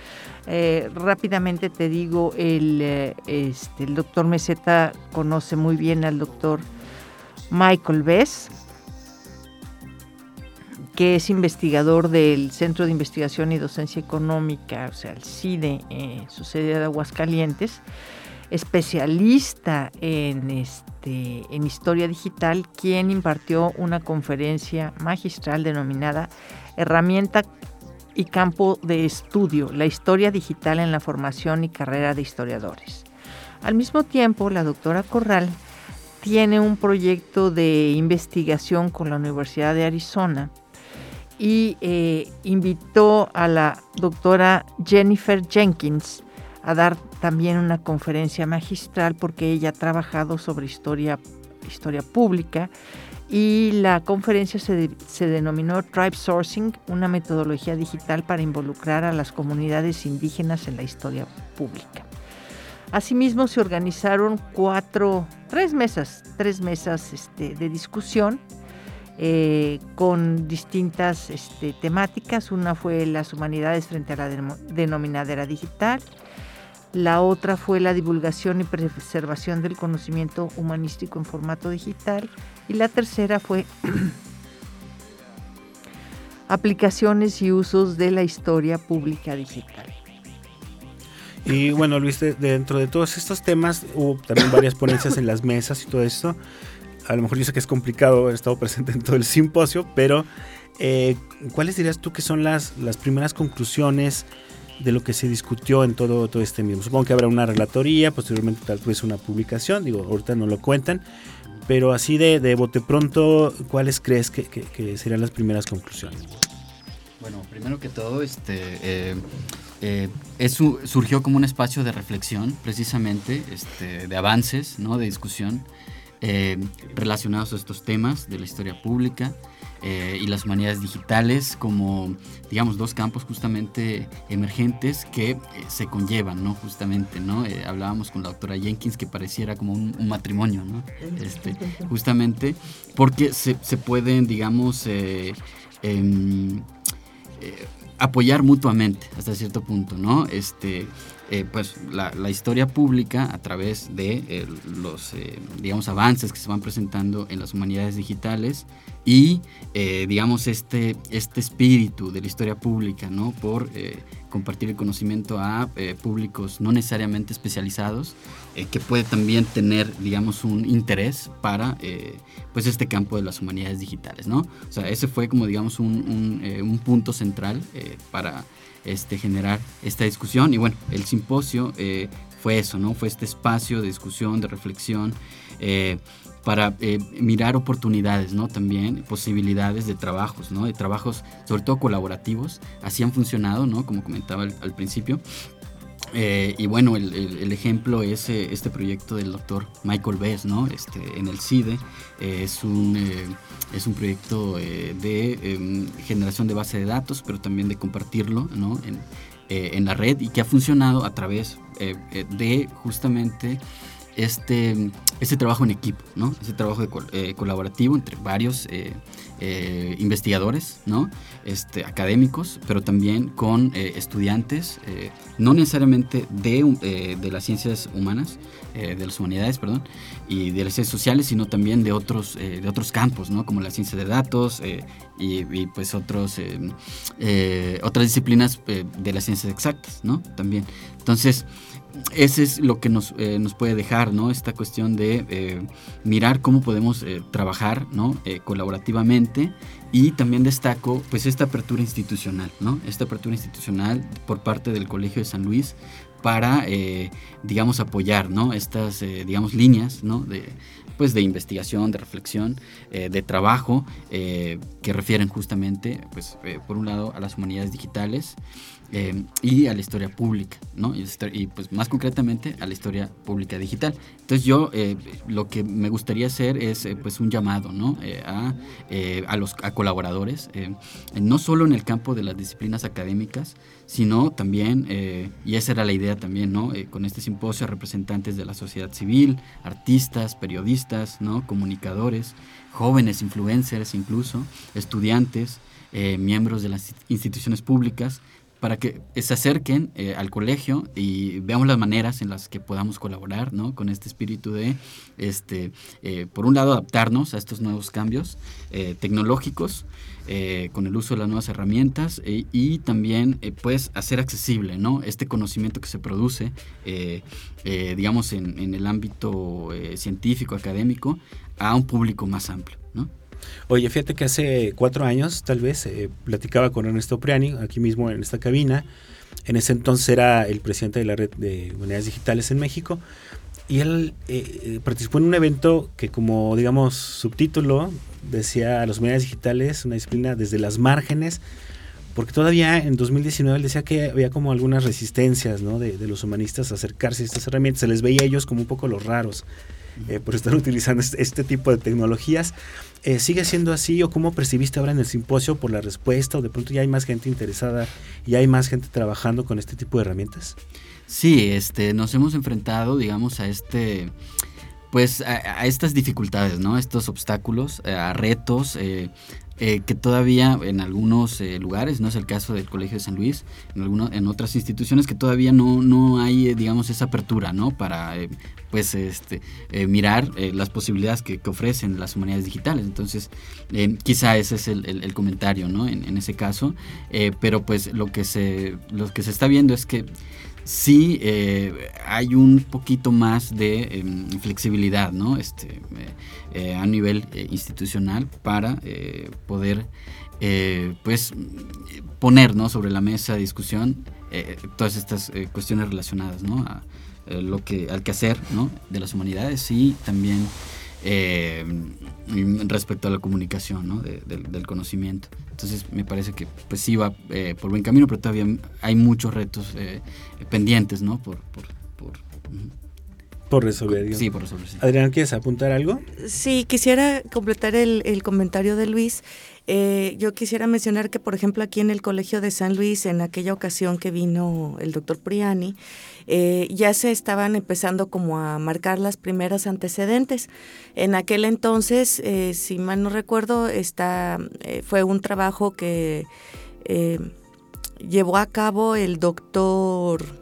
Eh, rápidamente te digo, el, eh, este, el doctor Meseta conoce muy bien al doctor Michael Bess, que es investigador del Centro de Investigación y Docencia Económica, o sea, el CIDE, eh, su sede de Aguascalientes, especialista en, este, en historia digital, quien impartió una conferencia magistral denominada Herramienta y campo de estudio, la historia digital en la formación y carrera de historiadores. Al mismo tiempo, la doctora Corral tiene un proyecto de investigación con la Universidad de Arizona y eh, invitó a la doctora Jennifer Jenkins a dar también una conferencia magistral porque ella ha trabajado sobre historia, historia pública y la conferencia se, se, denominó Tribe Sourcing, una metodología digital para involucrar a las comunidades indígenas en la historia pública. Asimismo se organizaron cuatro, tres mesas, tres mesas este, de discusión eh, con distintas este, temáticas. Una fue las humanidades frente a la denominadera digital, la otra fue la divulgación y preservación del conocimiento humanístico en formato digital. Y la tercera fue aplicaciones y usos de la historia pública digital. Y bueno, Luis, dentro de todos estos temas hubo también varias ponencias en las mesas y todo esto. A lo mejor yo sé que es complicado haber estado presente en todo el simposio, pero eh, ¿cuáles dirías tú que son las, las primeras conclusiones de lo que se discutió en todo, todo este mismo. Supongo que habrá una relatoría, posteriormente tal vez una publicación, digo, ahorita no lo cuentan, pero así de, de bote pronto, ¿cuáles crees que, que, serían las primeras conclusiones? Bueno, primero que todo, este, eh, eh, surgió como un espacio de reflexión, precisamente, este, de avances, ¿no? de discusión, eh, relacionados a estos temas de la historia pública. Eh, y las humanidades digitales como, digamos, dos campos justamente emergentes que eh, se conllevan, ¿no? Justamente, ¿no? Eh, hablábamos con la doctora Jenkins que pareciera como un, matrimonio, ¿no? Este, justamente porque se, se pueden, digamos, em, apoyar mutuamente hasta cierto punto, ¿no? Este, pues la, historia pública a través de los, digamos, avances que se van presentando en las humanidades digitales y eh, digamos este, este espíritu de la historia pública, ¿no? Por eh, compartir el conocimiento a eh, públicos no necesariamente especializados, que puede también tener, digamos, un interés para, pues, este campo de las humanidades digitales, ¿no? O sea, ese fue como, digamos, un, un punto central para este, generar esta discusión. Y bueno, el simposio fue eso, ¿no? Fue este espacio de discusión, de reflexión, para eh, mirar oportunidades, ¿no? También posibilidades de trabajos, ¿no? De trabajos, sobre todo colaborativos, así han funcionado, ¿no? Como comentaba al, principio. Eh, y bueno, el, ejemplo es eh, este proyecto del doctor Michael Bess, ¿no? Este, en el CIDE. es, un, es un proyecto de em, generación de base de datos, pero también de compartirlo, ¿no? En, en la red y que ha funcionado a través de justamente este, este trabajo en equipo, ¿no? Ese trabajo eh, colaborativo entre varios eh, eh, investigadores, ¿no? Este, académicos, pero también con estudiantes, no necesariamente de, de, las ciencias humanas, de las humanidades, perdón, y de las ciencias sociales, sino también de otros, de otros campos, ¿no? Como la ciencia de datos y, pues otros, otras disciplinas de las ciencias exactas, ¿no? También. Entonces, ese es lo que nos, eh, nos puede dejar, ¿no? Esta cuestión de eh, mirar cómo podemos eh, trabajar, ¿no? colaborativamente y también destaco, pues, esta apertura institucional, ¿no? Esta apertura institucional por parte del Colegio de San Luis para, digamos, apoyar, ¿no? Estas, digamos, líneas, ¿no? De, pues, de investigación, de reflexión, de trabajo que refieren justamente, pues, por un lado a las humanidades digitales, eh, y a la historia pública, ¿no? Y, y, pues más concretamente a la historia pública digital. Entonces yo eh, lo que me gustaría hacer es eh, pues un llamado, ¿no? a, a, los a colaboradores, no solo en el campo de las disciplinas académicas, sino también, y esa era la idea también, ¿no? con este simposio, representantes de la sociedad civil, artistas, periodistas, ¿no? Comunicadores, jóvenes influencers incluso, estudiantes, miembros de las instituciones públicas, para que se acerquen eh, al colegio y veamos las maneras en las que podamos colaborar ¿no? con este espíritu de, este, eh, por un lado, adaptarnos a estos nuevos cambios eh, tecnológicos con el uso de las nuevas herramientas y también pues hacer accesible ¿no? este conocimiento que se produce, digamos, en, en, el ámbito científico, académico, a un público más amplio. ¿no? Oye, fíjate que hace cuatro años, tal vez, eh, platicaba con Ernesto Priani, aquí mismo en esta cabina. En ese entonces era el presidente de la red de unidades digitales en México. Y él eh, eh, participó en un evento que como, digamos, subtítulo decía las unidades digitales, una disciplina desde las márgenes, porque todavía en 2019 él decía que había como algunas resistencias de, los humanistas a acercarse a estas herramientas, se les veía a ellos como un poco los raros por estar utilizando este, este, tipo de tecnologías. Eh, ¿Sigue siendo así o cómo percibiste ahora en el simposio por la respuesta o de pronto ya hay más gente interesada y hay más gente trabajando con este tipo de herramientas? Sí, este, nos hemos enfrentado, digamos, a este, pues, a, estas dificultades, ¿no? Estos obstáculos, eh, a retos, eh, eh, que todavía en algunos eh, lugares, no es el caso del Colegio de San Luis, en, algunos, en otras instituciones que todavía no, no hay, eh, digamos, esa apertura, ¿no? Para, pues, este, mirar las posibilidades que, ofrecen las humanidades digitales. Entonces, quizá ese es el, comentario, ¿no? En, en ese caso, pero pues lo que, se, lo que se está viendo es que sí hay un poquito más de em, flexibilidad ¿no? este, eh, a nivel institucional para poder pues poner ¿no? sobre la mesa de discusión todas estas cuestiones relacionadas ¿no? a lo que al quehacer ¿no? de las humanidades y también eh, respecto a la comunicación ¿no? del conocimiento. Entonces me parece que pues sí va eh, por buen camino, pero todavía hay muchos retos eh, pendientes, ¿no? Por resolver. Sí, por resolver. Sí. Adrián, ¿quieres apuntar algo? Sí, quisiera completar el, el comentario de Luis. Eh, yo quisiera mencionar que, por ejemplo, aquí en el Colegio de San Luis, en aquella ocasión que vino el doctor Priani, eh, ya se estaban empezando como a marcar las primeras antecedentes. En aquel entonces, eh, si mal no recuerdo, está, fue un trabajo que llevó a cabo el doctor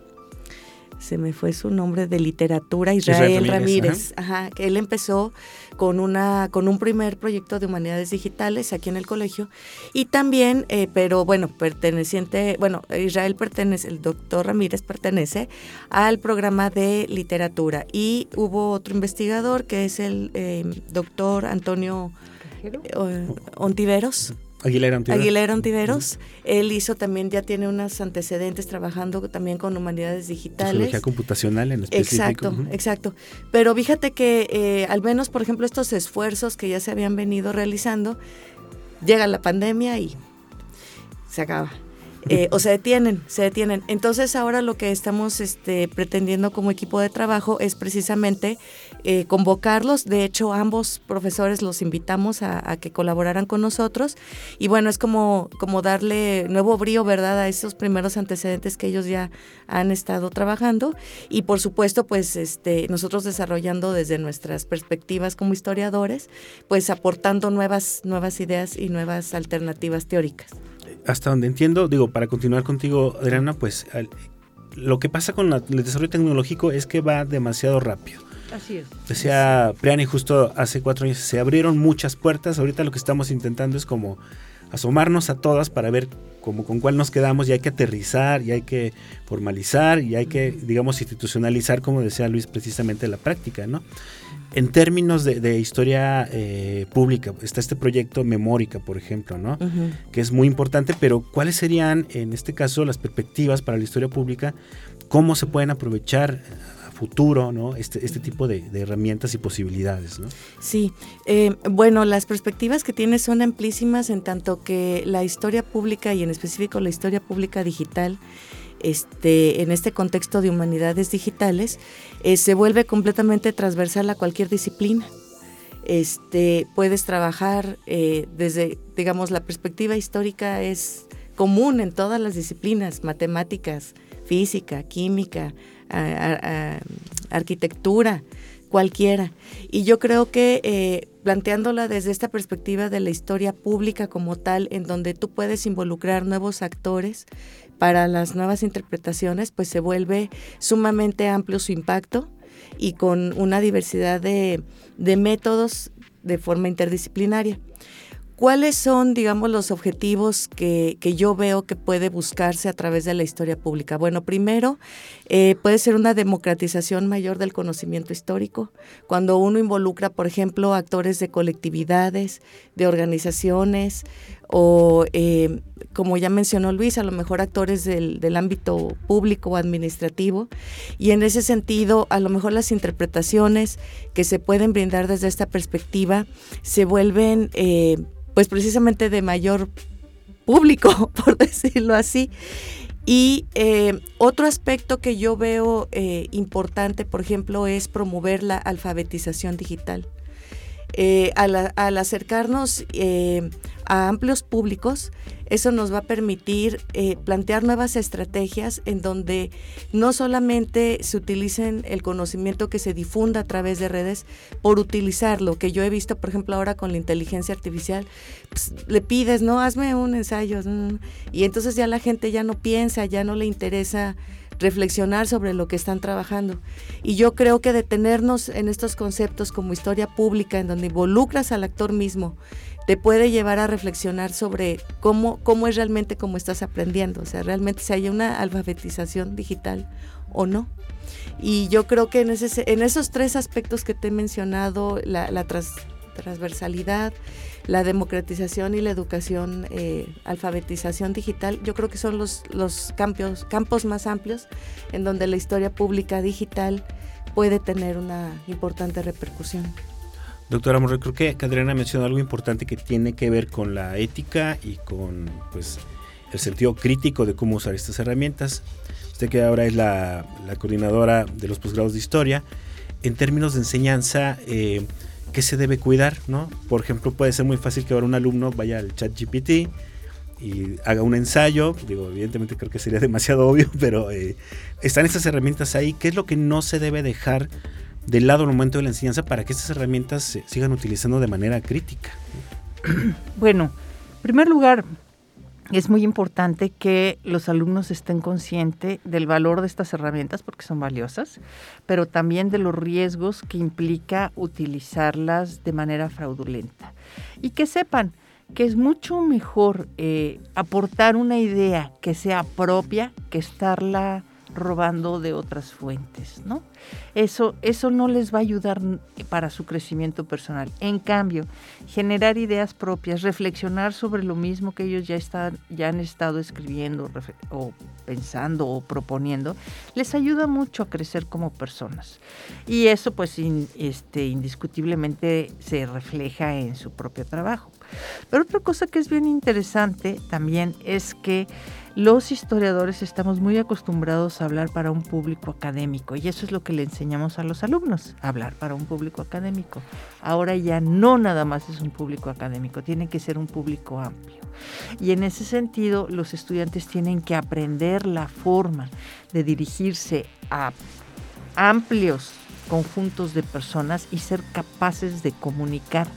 se me fue su nombre de literatura, Israel, Ramírez, ajá. que él empezó con una con un primer proyecto de humanidades digitales aquí en el colegio. Y también, eh, pero bueno, perteneciente, bueno, Israel pertenece, el doctor Ramírez pertenece al programa de literatura. Y hubo otro investigador que es el eh, doctor Antonio eh, Ontiveros Aguilera Ontiveros. Aguilera Ontiveros. Él hizo también, ya tiene unos antecedentes trabajando también con humanidades digitales. Computacional en específico. Exacto, exacto. Pero fíjate que eh, al menos, por ejemplo, estos esfuerzos que ya se habían venido realizando, llega la pandemia y se acaba. Eh, o se detienen, se detienen. Entonces ahora lo que estamos este, pretendiendo como equipo de trabajo es precisamente eh, convocarlos. De hecho, ambos profesores los invitamos a, que colaboraran con nosotros. Y bueno, es como, como darle nuevo brío, ¿verdad?, a esos primeros antecedentes que ellos ya han estado trabajando. Y por supuesto, pues este, nosotros desarrollando desde nuestras perspectivas como historiadores, pues aportando nuevas, nuevas ideas y nuevas alternativas teóricas hasta donde entiendo, digo, para continuar contigo, Adriana, pues lo que pasa con el desarrollo tecnológico es que va demasiado rápido. Así es. Decía Priani justo hace cuatro años, se abrieron muchas puertas, ahorita lo que estamos intentando es como asomarnos a todas para ver como con cuál nos quedamos y hay que aterrizar y hay que formalizar y hay que, digamos, institucionalizar, como decía Luis, precisamente la práctica, ¿no? En términos de, historia eh, pública, está este proyecto Memórica, por ejemplo, ¿no? Que es muy importante, pero ¿cuáles serían, en este caso, las perspectivas para la historia pública? ¿Cómo se pueden aprovechar a futuro, ¿no? Este, este tipo de, herramientas y posibilidades, ¿no? Sí, eh, bueno, las perspectivas que tiene son amplísimas en tanto que la historia pública y en específico la historia pública digital este, en este contexto de humanidades digitales, eh, se vuelve completamente transversal a cualquier disciplina. Este, puedes trabajar eh, desde, digamos, la perspectiva histórica es común en todas las disciplinas, matemáticas, física, química, arquitectura, cualquiera. Y yo creo que eh, planteándola desde esta perspectiva de la historia pública como tal, en donde tú puedes involucrar nuevos actores, para las nuevas interpretaciones, pues se vuelve sumamente amplio su impacto y con una diversidad de, métodos de forma interdisciplinaria. ¿Cuáles son, digamos, los objetivos que, yo veo que puede buscarse a través de la historia pública? Bueno, primero, eh, puede ser una democratización mayor del conocimiento histórico, cuando uno involucra, por ejemplo, actores de colectividades, de organizaciones, o, eh, como ya mencionó Luis, a lo mejor actores del, ámbito público o administrativo. Y en ese sentido, a lo mejor las interpretaciones que se pueden brindar desde esta perspectiva se vuelven... Eh, pues precisamente de mayor público, por decirlo así. Y eh, otro aspecto que yo veo eh, importante, por ejemplo, es promover la alfabetización digital. Eh, al, al, acercarnos a amplios públicos, eso nos va a permitir eh, plantear nuevas estrategias en donde no solamente se utilicen el conocimiento que se difunda a través de redes por utilizarlo, que yo he visto, por ejemplo, ahora con la inteligencia artificial, pues, le pides, no, hazme un ensayo, y entonces ya la gente ya no piensa, ya no le interesa reflexionar sobre lo que están trabajando. Y yo creo que detenernos en estos conceptos como historia pública, en donde involucras al actor mismo, te puede llevar a reflexionar sobre cómo, cómo es realmente cómo estás aprendiendo, o sea, realmente si hay una alfabetización digital o no. Y yo creo que en, ese, en esos tres aspectos que te he mencionado, la, transversalidad, la democratización y la educación, eh, alfabetización digital, yo creo que son los, los campos, campos más amplios en donde la historia pública digital puede tener una importante repercusión. Doctora Morrey, creo que Adriana mencionó algo importante que tiene que ver con la ética y con pues, el sentido crítico de cómo usar estas herramientas. Usted que ahora es la, coordinadora de los posgrados de historia, en términos de enseñanza, eh, ¿qué se debe cuidar? ¿no? Por ejemplo, puede ser muy fácil que ahora un alumno vaya al chat GPT y haga un ensayo, digo, evidentemente creo que sería demasiado obvio, pero eh, están estas herramientas ahí, ¿qué es lo que no se debe dejar del lado al momento de la enseñanza para que estas herramientas se sigan utilizando de manera crítica? Bueno, en primer lugar, es muy importante que los alumnos estén conscientes del valor de estas herramientas porque son valiosas, pero también de los riesgos que implica utilizarlas de manera fraudulenta. Y que sepan que es mucho mejor eh, aportar una idea que sea propia que estarla robando de otras fuentes, ¿no? Eso, eso no les va a ayudar para su crecimiento personal. En cambio, generar ideas propias, reflexionar sobre lo mismo que ellos ya, están, ya han estado escribiendo o pensando o proponiendo, les ayuda mucho a crecer como personas. Y eso pues este, indiscutiblemente se refleja en su propio trabajo. Pero otra cosa que es bien interesante también es que los historiadores estamos muy acostumbrados a hablar para un público académico y eso es lo que le enseñamos a los alumnos, hablar para un público académico. Ahora ya no nada más es un público académico, tiene que ser un público amplio. Y en ese sentido los estudiantes tienen que aprender la forma de dirigirse a amplios conjuntos de personas y ser capaces de comunicar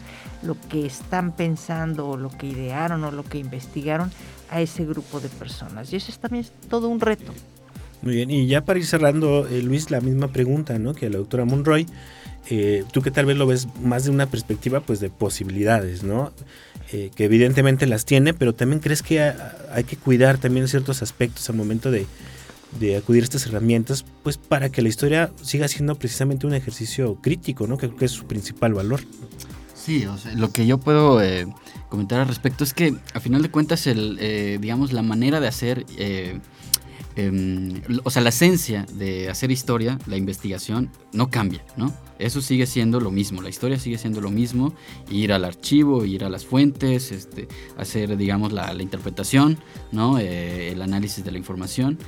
lo que están pensando o lo que idearon o lo que investigaron a ese grupo de personas. Y eso es también todo un reto. Muy bien, y ya para ir cerrando, eh, Luis, la misma pregunta ¿no? que la doctora Monroy. Eh, tú que tal vez lo ves más de una perspectiva pues de posibilidades, ¿no? Eh, que evidentemente las tiene, pero también crees que hay que cuidar también ciertos aspectos al momento de, acudir a estas herramientas, pues para que la historia siga siendo precisamente un ejercicio crítico, ¿no? Que es su principal valor. Sí, lo que yo puedo eh, comentar al respecto es que a final de cuentas, el, eh, digamos, la manera de hacer, eh, em, o sea, la esencia de hacer historia, la investigación, no cambia, ¿no? Eso sigue siendo lo mismo, la historia sigue siendo lo mismo, ir al archivo, ir a las fuentes, este, hacer, digamos, la, la interpretación, ¿no? el análisis de la información.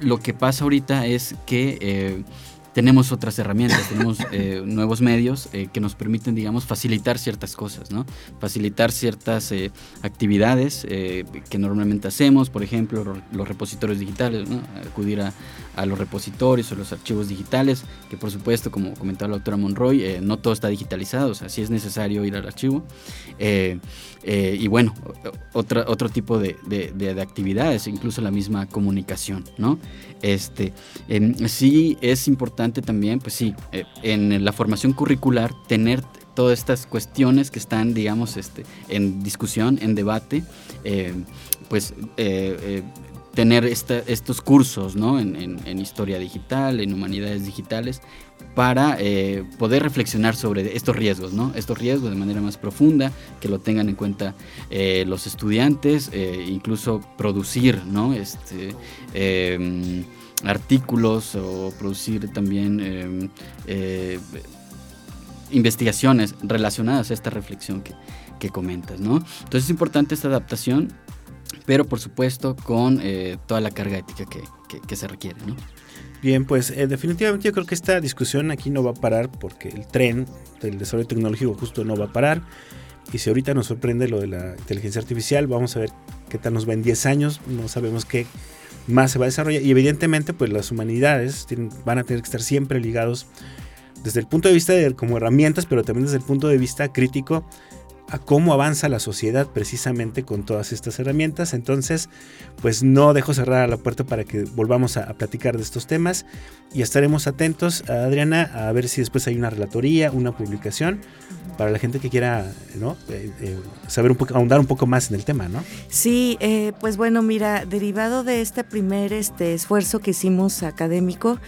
lo que pasa ahorita es que tenemos otras herramientas, tenemos eh, nuevos medios eh, que nos permiten, digamos, facilitar ciertas cosas, ¿no? Facilitar ciertas eh, actividades que normalmente hacemos, por ejemplo, los repositorios digitales, ¿no? Acudir a, a, los repositorios o los archivos digitales, que por supuesto, como comentaba la doctora Monroy, no todo está digitalizado, o sea, sí es necesario ir al archivo. Y bueno, otra, otro tipo de, de, de, actividades, incluso la misma comunicación, ¿no? Este, em, sí es importante también, pues sí, eh, en la formación curricular tener todas estas cuestiones que están, digamos, este, en discusión, en debate, eh, pues eh, tener estos cursos en, historia digital, en humanidades digitales, para poder reflexionar sobre estos riesgos, ¿no? estos riesgos de manera más profunda, que lo tengan en cuenta los estudiantes, incluso producir este, em, artículos o producir también em, eh, investigaciones relacionadas a esta reflexión que, comentas. Entonces es importante esta adaptación, pero por supuesto con eh, toda la carga ética que, se requiere, ¿no? Bien, pues eh, definitivamente yo creo que esta discusión aquí no va a parar porque el tren del desarrollo tecnológico justo no va a parar. Y si ahorita nos sorprende lo de la inteligencia artificial, vamos a ver qué tal nos va en 10 años. No sabemos qué más se va a desarrollar. Y evidentemente, pues las humanidades van a tener que estar siempre ligados desde el punto de vista de como herramientas, pero también desde el punto de vista crítico a cómo avanza la sociedad precisamente con todas estas herramientas. Entonces, pues no dejo cerrar la puerta para que volvamos a, platicar de estos temas y estaremos atentos, a Adriana, a ver si después hay una relatoría, una publicación para la gente que quiera ¿no? Eh, eh, saber un poco, ahondar un poco más en el tema, ¿no? Sí, eh, pues bueno, mira, derivado de este primer este esfuerzo que hicimos académico,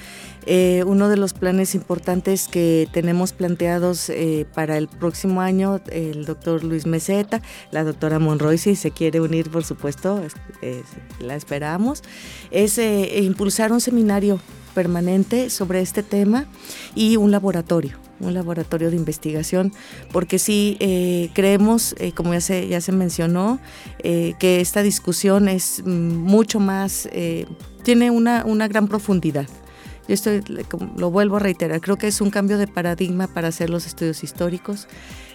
eh, uno de los planes importantes que tenemos planteados eh, para el próximo año, el doctor Luis Meseta, la doctora Monroy, si se quiere unir, por supuesto, la esperamos, es eh, impulsar un seminario permanente sobre este tema y un laboratorio un laboratorio de investigación, porque sí creemos, como ya se, ya se mencionó, que esta discusión es mm, mucho más, tiene una, una gran profundidad Yo estoy, lo vuelvo a reiterar, creo que es un cambio de paradigma para hacer los estudios históricos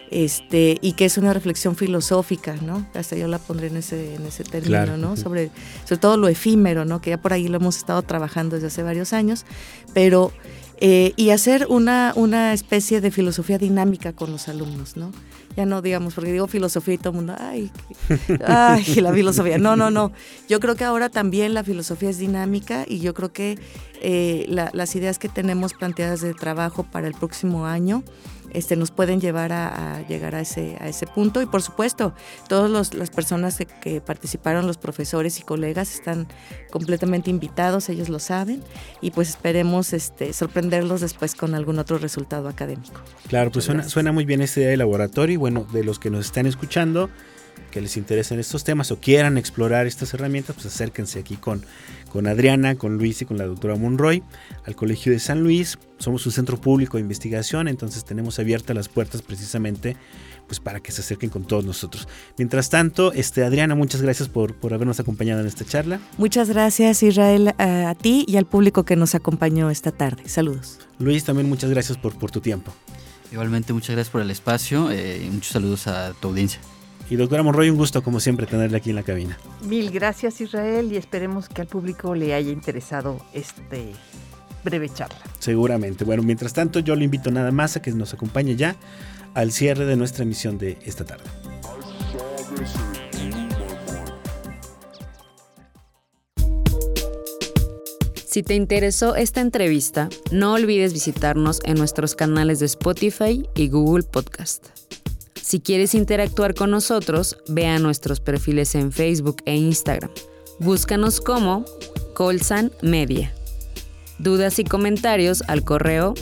este, y que es una reflexión filosófica, ¿no? Hasta yo la pondré en ese, en ese término, ¿no? Sobre, sobre todo lo efímero, ¿no? Que ya por ahí lo hemos estado trabajando desde hace varios años, pero eh, y hacer una, una especie de filosofía dinámica con los alumnos, ¿no? Ya no digamos, porque digo filosofía y todo el mundo, ay, ay, la filosofía. No, no, no. Yo creo que ahora también la filosofía es dinámica y yo creo que eh, las ideas que tenemos planteadas de trabajo para el próximo año este, nos pueden llevar a, llegar a ese, a ese punto. Y por supuesto, todas las personas que, participaron, los profesores y colegas, están completamente invitados, ellos lo saben, y pues esperemos este, sorprenderlos después con algún otro resultado académico. Claro, pues suena, suena, muy bien esta idea de laboratorio y bueno, de los que nos están escuchando, que les interesen estos temas o quieran explorar estas herramientas, pues acérquense aquí con con Adriana, con Luis y con la doctora Monroy al Colegio de San Luis. Somos un centro público de investigación, entonces tenemos abiertas las puertas precisamente pues para que se acerquen con todos nosotros. Mientras tanto, este, Adriana, muchas gracias por, por habernos acompañado en esta charla. Muchas gracias, Israel, a, ti y al público que nos acompañó esta tarde. Saludos. Luis, también muchas gracias por, por tu tiempo. Igualmente, muchas gracias por el espacio eh, y muchos saludos a tu audiencia. Y doctora Monroy, un gusto como siempre tenerla aquí en la cabina. Mil gracias Israel y esperemos que al público le haya interesado este breve charla. Seguramente. Bueno, mientras tanto yo le invito nada más a que nos acompañe ya al cierre de nuestra emisión de esta tarde. Si te interesó esta entrevista, no olvides visitarnos en nuestros canales de Spotify y Google Podcast. Si quieres interactuar con nosotros, ve a nuestros perfiles en Facebook e Instagram. Búscanos como Colsan Media. Dudas y comentarios al correo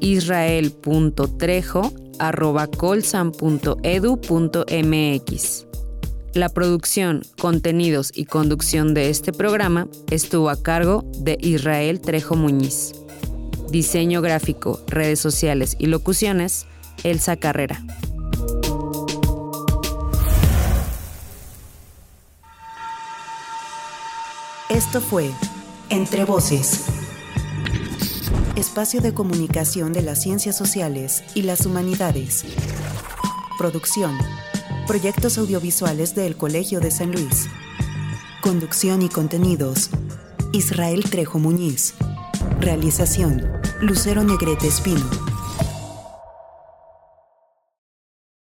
israel.trejo.colsan.edu.mx. La producción, contenidos y conducción de este programa estuvo a cargo de Israel Trejo Muñiz. Diseño gráfico, redes sociales y locuciones, Elsa Carrera. Esto fue Entre Voces, espacio de comunicación de las ciencias sociales y las humanidades. Producción, proyectos audiovisuales del Colegio de San Luis. Conducción y contenidos, Israel Trejo Muñiz. Realización, Lucero Negrete Espino.